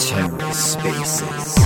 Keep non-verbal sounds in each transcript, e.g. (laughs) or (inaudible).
TerraSpaces.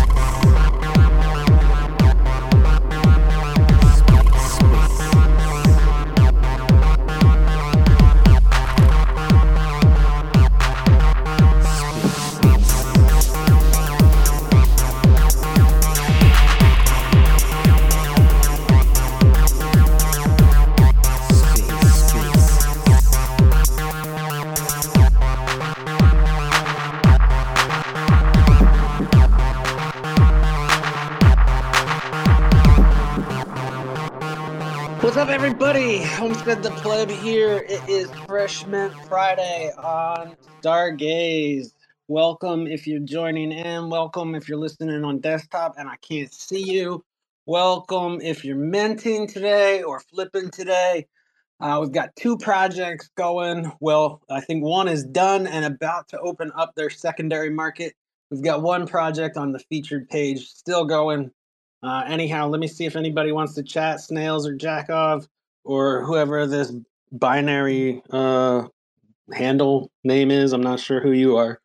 Homestead the Pleb here. It is Fresh Mint Friday on Stargaze. Welcome if you're joining in. Welcome if you're listening on desktop and I can't see you. Welcome if you're minting today or flipping today. Uh, we've got two projects going. Well, I think one is done and about to open up their secondary market. We've got one project on the featured page still going. Uh, anyhow, let me see if anybody wants to chat, Snails or Jackov or whoever this binary uh, handle name is. I'm not sure who you are.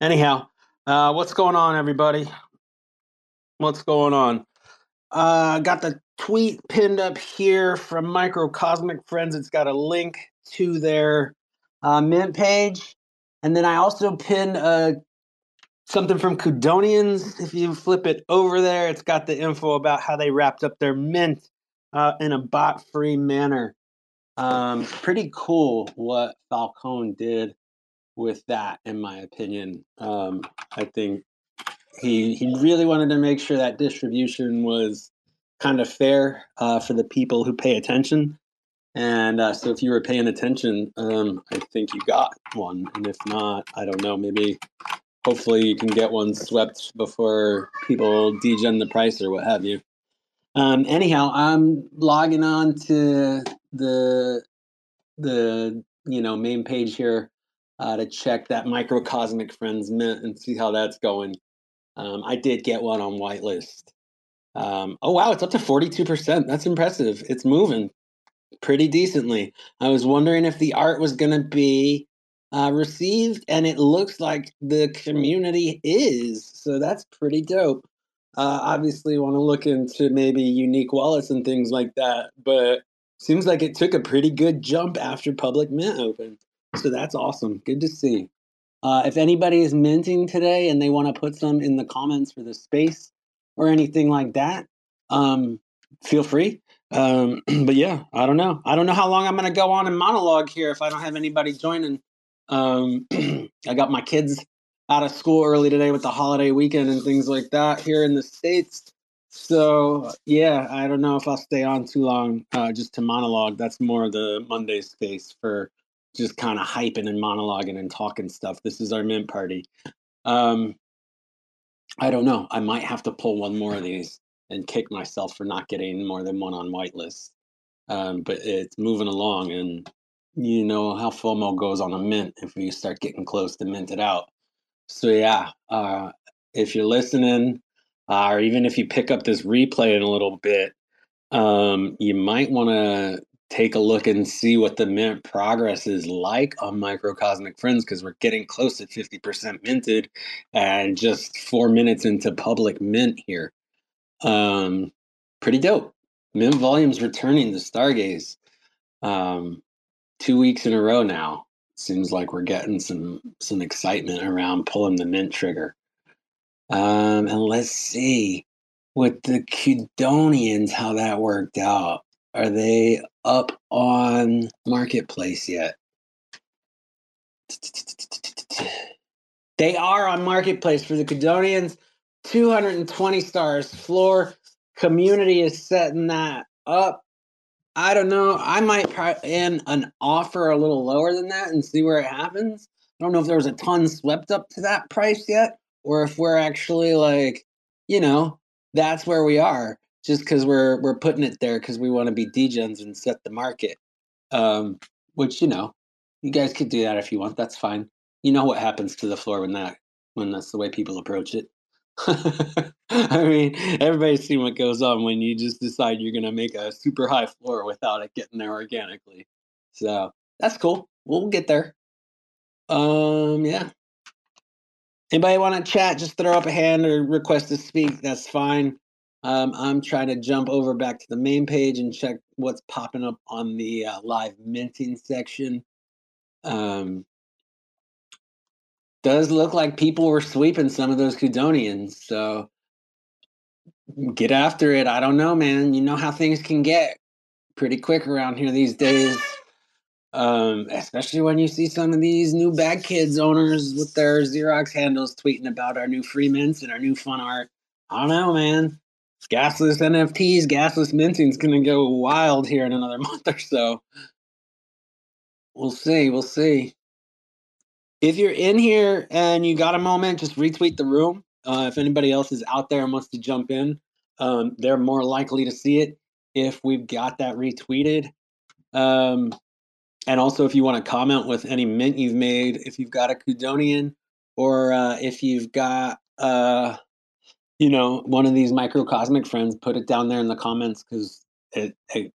Anyhow, uh, what's going on, everybody? What's going on? Uh, got the tweet pinned up here from Microcosmic Friends. It's got a link to their uh, mint page. And then I also pinned uh, something from Cudonians. If you flip it over there, it's got the info about how they wrapped up their mint uh, in a bot free manner. Um, pretty cool what Falcone did with that, in my opinion. Um, I think he he really wanted to make sure that distribution was kind of fair uh, for the people who pay attention. And uh, so, if you were paying attention, um, I think you got one. And if not, I don't know. Maybe, hopefully, you can get one swept before people degen the price or what have you. Um, anyhow, I'm logging on to the the you know main page here uh, to check that microcosmic friends mint and see how that's going. Um, I did get one on whitelist. Um, oh wow, it's up to forty two percent. That's impressive. It's moving pretty decently. I was wondering if the art was going to be uh, received, and it looks like the community is. So that's pretty dope uh, obviously want to look into maybe unique wallets and things like that. But seems like it took a pretty good jump after public mint opened. So that's awesome. Good to see. Uh, if anybody is minting today and they want to put some in the comments for the space or anything like that, um, feel free. Um, (clears throat) but yeah, I don't know. I don't know how long I'm going to go on and monologue here if I don't have anybody joining. Um, (clears throat) I got my kids out of school early today with the holiday weekend and things like that here in the states. So yeah, I don't know if I'll stay on too long uh, just to monologue. That's more the Monday space for just kind of hyping and monologuing and talking stuff. This is our mint party. Um, I don't know. I might have to pull one more of these and kick myself for not getting more than one on whitelist. Um, but it's moving along, and you know how FOMO goes on a mint if we start getting close to minted out. So yeah, uh, if you're listening, uh, or even if you pick up this replay in a little bit, um, you might want to take a look and see what the mint progress is like on microcosmic friends because we're getting close to 50% minted and just four minutes into public mint here. Um pretty dope. Mint volumes returning to stargaze. Um two weeks in a row now seems like we're getting some some excitement around pulling the mint trigger. Um, and let's see with the Cudonians how that worked out. Are they up on marketplace yet? They are on marketplace for the Cudonians. 220 stars floor. Community is setting that up. I don't know. I might try in an offer a little lower than that and see where it happens. I don't know if there was a ton swept up to that price yet, or if we're actually like, you know, that's where we are, just because we're we're putting it there because we want to be degens and set the market. Um, which you know, you guys could do that if you want. That's fine. You know what happens to the floor when that when that's the way people approach it. (laughs) I mean, everybody's seen what goes on when you just decide you're going to make a super high floor without it getting there organically. So that's cool. We'll get there. Um, yeah. Anybody want to chat? Just throw up a hand or request to speak. That's fine. Um, I'm trying to jump over back to the main page and check what's popping up on the uh, live minting section. Um, does look like people were sweeping some of those Kudonians. So get after it. I don't know, man. You know how things can get pretty quick around here these days. Um, especially when you see some of these new bad kids owners with their Xerox handles tweeting about our new free mints and our new fun art. I don't know, man. Gasless NFTs, gasless minting is going to go wild here in another (laughs) month or so. We'll see. We'll see. If you're in here and you got a moment, just retweet the room. Uh, if anybody else is out there and wants to jump in, um, they're more likely to see it if we've got that retweeted. Um, and also, if you want to comment with any mint you've made, if you've got a Kudonian, or uh, if you've got, uh, you know, one of these microcosmic friends, put it down there in the comments because it, it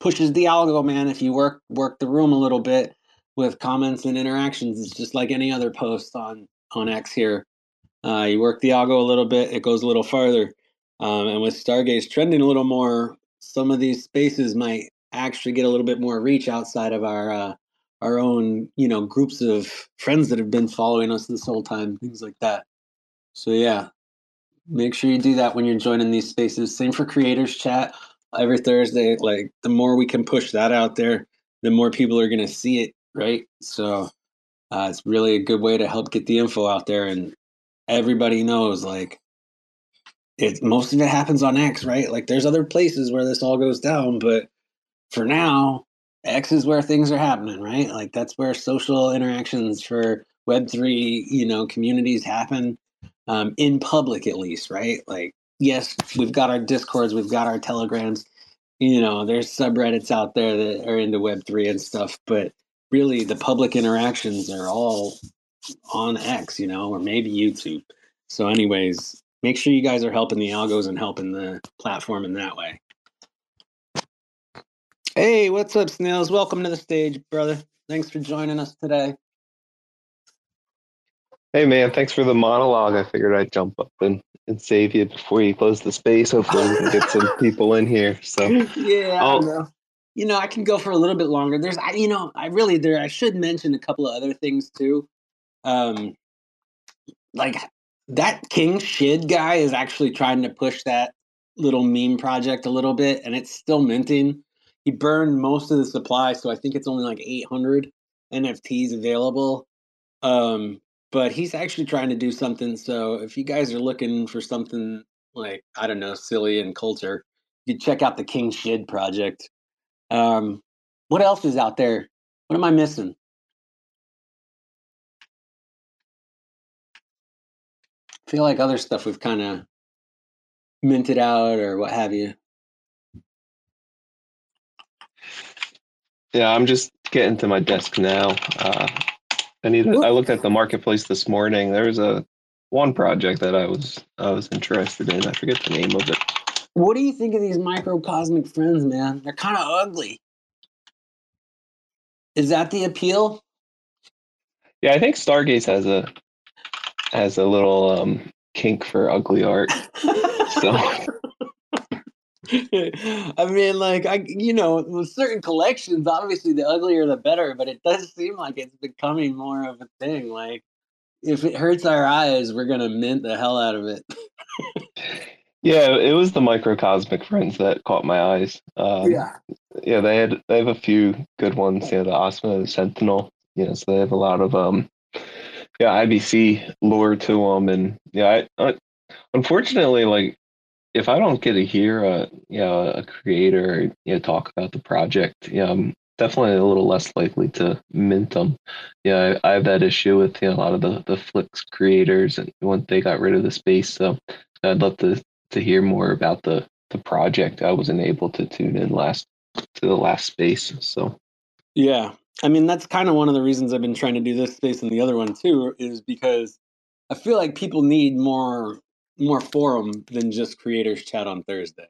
pushes the algo, man. If you work work the room a little bit with comments and interactions, it's just like any other post on on X here. Uh, you work the algo a little bit, it goes a little farther. Um, and with Stargaze trending a little more, some of these spaces might actually get a little bit more reach outside of our uh, our own you know groups of friends that have been following us this whole time things like that. So yeah. Make sure you do that when you're joining these spaces. Same for creators chat. Every thursday like the more we can push that out there the more people are going to see it right so uh, it's really a good way to help get the info out there and everybody knows like it most of it happens on x right like there's other places where this all goes down but for now, X is where things are happening, right? Like that's where social interactions for Web three, you know, communities happen um, in public, at least, right? Like, yes, we've got our discords, we've got our telegrams, you know, there's subreddits out there that are into Web three and stuff, but really, the public interactions are all on X, you know, or maybe YouTube. So, anyways, make sure you guys are helping the algos and helping the platform in that way. Hey, what's up, Snails? Welcome to the stage, brother. Thanks for joining us today. Hey, man. Thanks for the monologue. I figured I'd jump up and, and save you before you close the space. Hopefully, we can get some people in here. So, (laughs) yeah, I know. You know, I can go for a little bit longer. There's, I, you know, I really there. I should mention a couple of other things too. Um, like that King Shid guy is actually trying to push that little meme project a little bit, and it's still minting he burned most of the supply, so I think it's only like 800 NFTs available. Um, but he's actually trying to do something. So if you guys are looking for something like I don't know, silly and culture, you check out the King Shid project. Um, what else is out there? What am I missing? I feel like other stuff we've kind of minted out or what have you. Yeah, I'm just getting to my desk now. Uh, I need. I looked at the marketplace this morning. There was a one project that I was I was interested in. I forget the name of it. What do you think of these microcosmic friends, man? They're kind of ugly. Is that the appeal? Yeah, I think Stargaze has a has a little um, kink for ugly art. so (laughs) I mean, like I, you know, with certain collections, obviously the uglier the better. But it does seem like it's becoming more of a thing. Like, if it hurts our eyes, we're gonna mint the hell out of it. (laughs) yeah, it was the microcosmic friends that caught my eyes. Um, yeah, yeah, they had they have a few good ones. Yeah, the Osma, the Sentinel. Yeah, so they have a lot of um, yeah, IBC lore to them, and yeah, I, I unfortunately like if I don't get to hear a you know a creator you know talk about the project, yeah, I'm definitely a little less likely to mint them. Yeah, I, I have that issue with you know, a lot of the the Flix creators, and when they got rid of the space, so I'd love to to hear more about the the project. I wasn't able to tune in last to the last space, so yeah. I mean, that's kind of one of the reasons I've been trying to do this space and the other one too, is because I feel like people need more more forum than just creators chat on Thursday.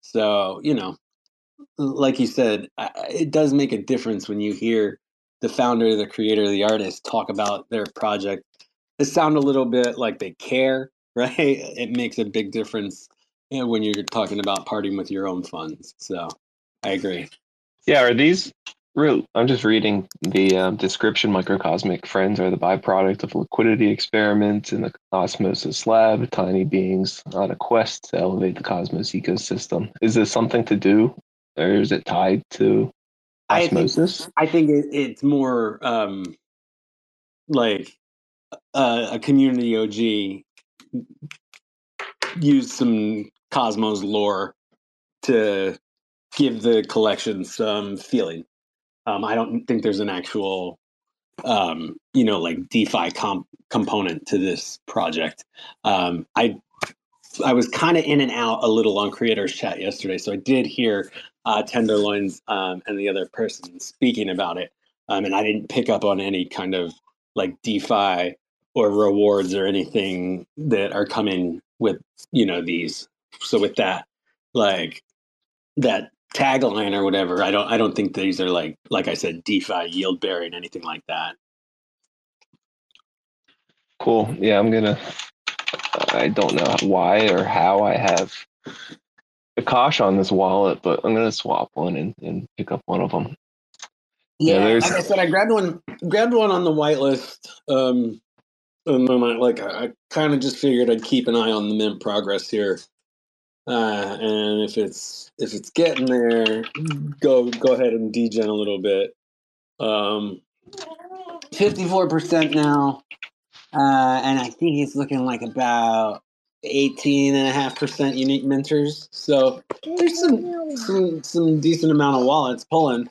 So, you know, like you said, it does make a difference when you hear the founder, the creator, the artist talk about their project. It sound a little bit like they care, right? It makes a big difference when you're talking about parting with your own funds. So I agree. Yeah, are these real? I'm just reading the um, description. Microcosmic friends are the byproduct of liquidity experiments in the Osmosis lab, tiny beings on a quest to elevate the cosmos ecosystem. Is this something to do, or is it tied to osmosis? I think, I think it, it's more um, like uh, a community OG used some Cosmos lore to give the collection some feeling. Um, I don't think there's an actual, um, you know, like DeFi comp- component to this project. Um, I I was kind of in and out a little on creators chat yesterday, so I did hear uh, Tenderloins um, and the other person speaking about it, um, and I didn't pick up on any kind of like DeFi or rewards or anything that are coming with you know these. So with that, like that tagline or whatever. I don't I don't think these are like like I said DeFi yield bearing anything like that. Cool. Yeah, I'm gonna. I don't know why or how I have Akash on this wallet, but I'm gonna swap one and, and pick up one of them. Yeah, yeah like I said, I grabbed one grabbed one on the whitelist. Um, and then I like I, kind of just figured I'd keep an eye on the mint progress here. Uh, and if it's if it's getting there, go go ahead and degen a little bit. Um, fifty-four percent now, uh, and I think it's looking like about eighteen and a half percent unique minters. So there's some some some decent amount of wallets pulling.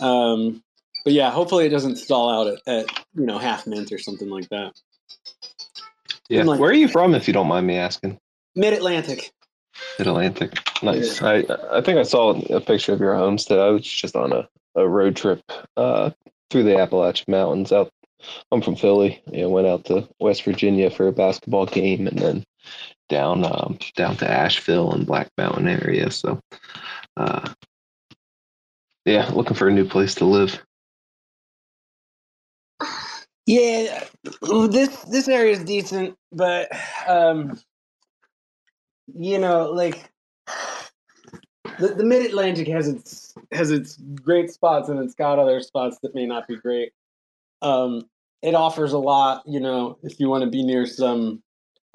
Um, but yeah, hopefully it doesn't stall out at, at you know half mint or something like that. Yeah, like, where are you from, if you don't mind me asking? Mid Atlantic. Mid Atlantic. Nice. Yeah. I I think I saw a picture of your homestead. I was just on a, a road trip uh, through the Appalachian Mountains. Out, I'm from Philly. Yeah, went out to West Virginia for a basketball game, and then down um, down to Asheville and Black Mountain area. So, uh, yeah, looking for a new place to live. Yeah, this this area is decent, but um, you know, like the, the Mid Atlantic has its has its great spots and it's got other spots that may not be great. Um, it offers a lot, you know, if you want to be near some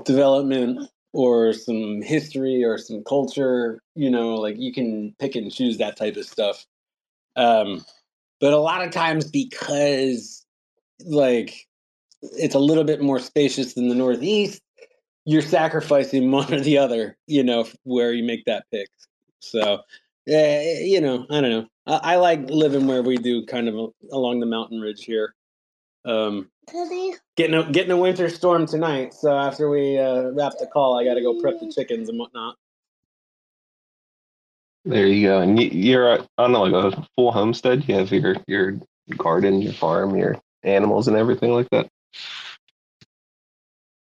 development or some history or some culture, you know, like you can pick and choose that type of stuff. Um, but a lot of times because like it's a little bit more spacious than the Northeast, you're sacrificing (laughs) one or the other, you know, where you make that pick. So, yeah, you know, I don't know. I, I like living where we do, kind of along the mountain ridge here. Um, getting a getting a winter storm tonight. So after we uh, wrap the call, I got to go prep the chickens and whatnot. There you go. And you're on like a full homestead. You have your your garden, your farm, your animals, and everything like that.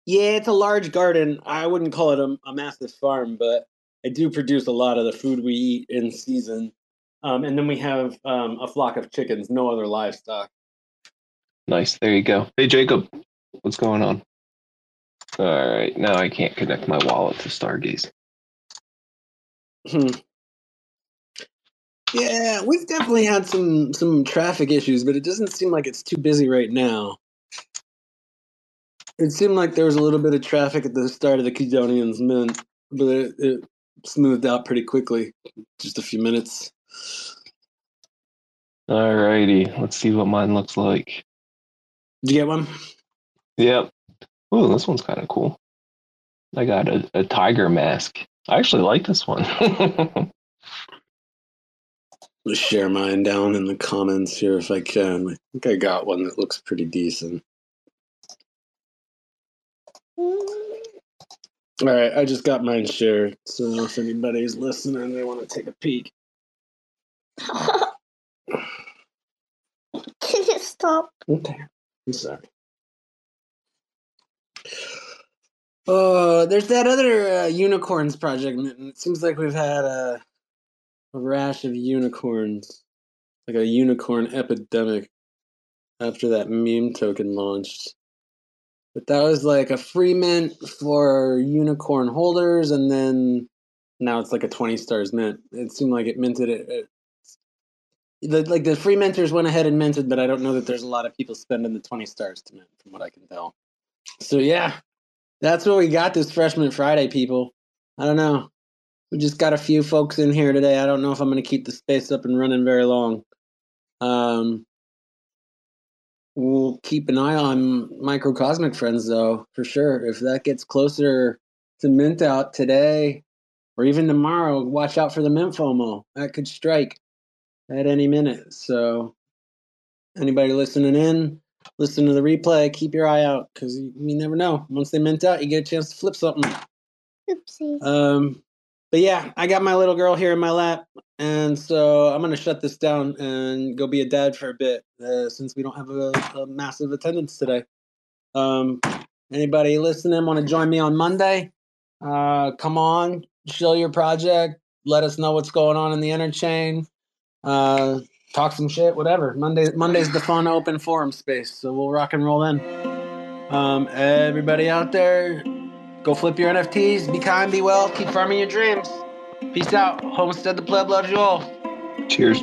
Yeah, it's a large garden. I wouldn't call it a, a massive farm, but I do produce a lot of the food we eat in season. Um, and then we have um, a flock of chickens, no other livestock. Nice. There you go. Hey, Jacob, what's going on? All right. Now I can't connect my wallet to Stargaze. Yeah, we've definitely had some some traffic issues, but it doesn't seem like it's too busy right now. It seemed like there was a little bit of traffic at the start of the Kedonians Mint, but it, it smoothed out pretty quickly. Just a few minutes. All righty. Let's see what mine looks like. Did you get one? Yep. Oh, this one's kind of cool. I got a, a tiger mask. I actually like this one. (laughs) Share mine down in the comments here if I can. I think I got one that looks pretty decent. All right, I just got mine shared. So if anybody's listening, they want to take a peek. (laughs) Can you stop? Okay, I'm sorry. Uh, there's that other uh, unicorns project. It seems like we've had a a rash of unicorns, like a unicorn epidemic after that meme token launched. But that was like a free mint for unicorn holders, and then now it's like a 20 stars mint. It seemed like it minted it. it the, like the free mentors went ahead and minted, but I don't know that there's a lot of people spending the 20 stars to mint, from what I can tell. So yeah, that's what we got this Fresh Mint Friday, people. I don't know. We just got a few folks in here today. I don't know if I'm going to keep the space up and running very long. Um, we'll keep an eye on microcosmic friends though, for sure. If that gets closer to mint out today or even tomorrow, watch out for the mint FOMO. That could strike at any minute. So, anybody listening in, listen to the replay, keep your eye out because you, you, never know. Once they mint out, you get a chance to flip something. Oopsie. Um, but yeah, I got my little girl here in my lap, and so I'm gonna shut this down and go be a dad for a bit uh, since we don't have a, a massive attendance today. Um, anybody listening want to join me on Monday? Uh, come on, show your project. Let us know what's going on in the interchain. Uh, talk some shit, whatever. Monday, Monday's the fun open forum space, so we'll rock and roll then. Um, everybody out there, Go flip your NFTs. Be kind, be well, keep farming your dreams. Peace out. Homestead the pleb loves you all. Cheers.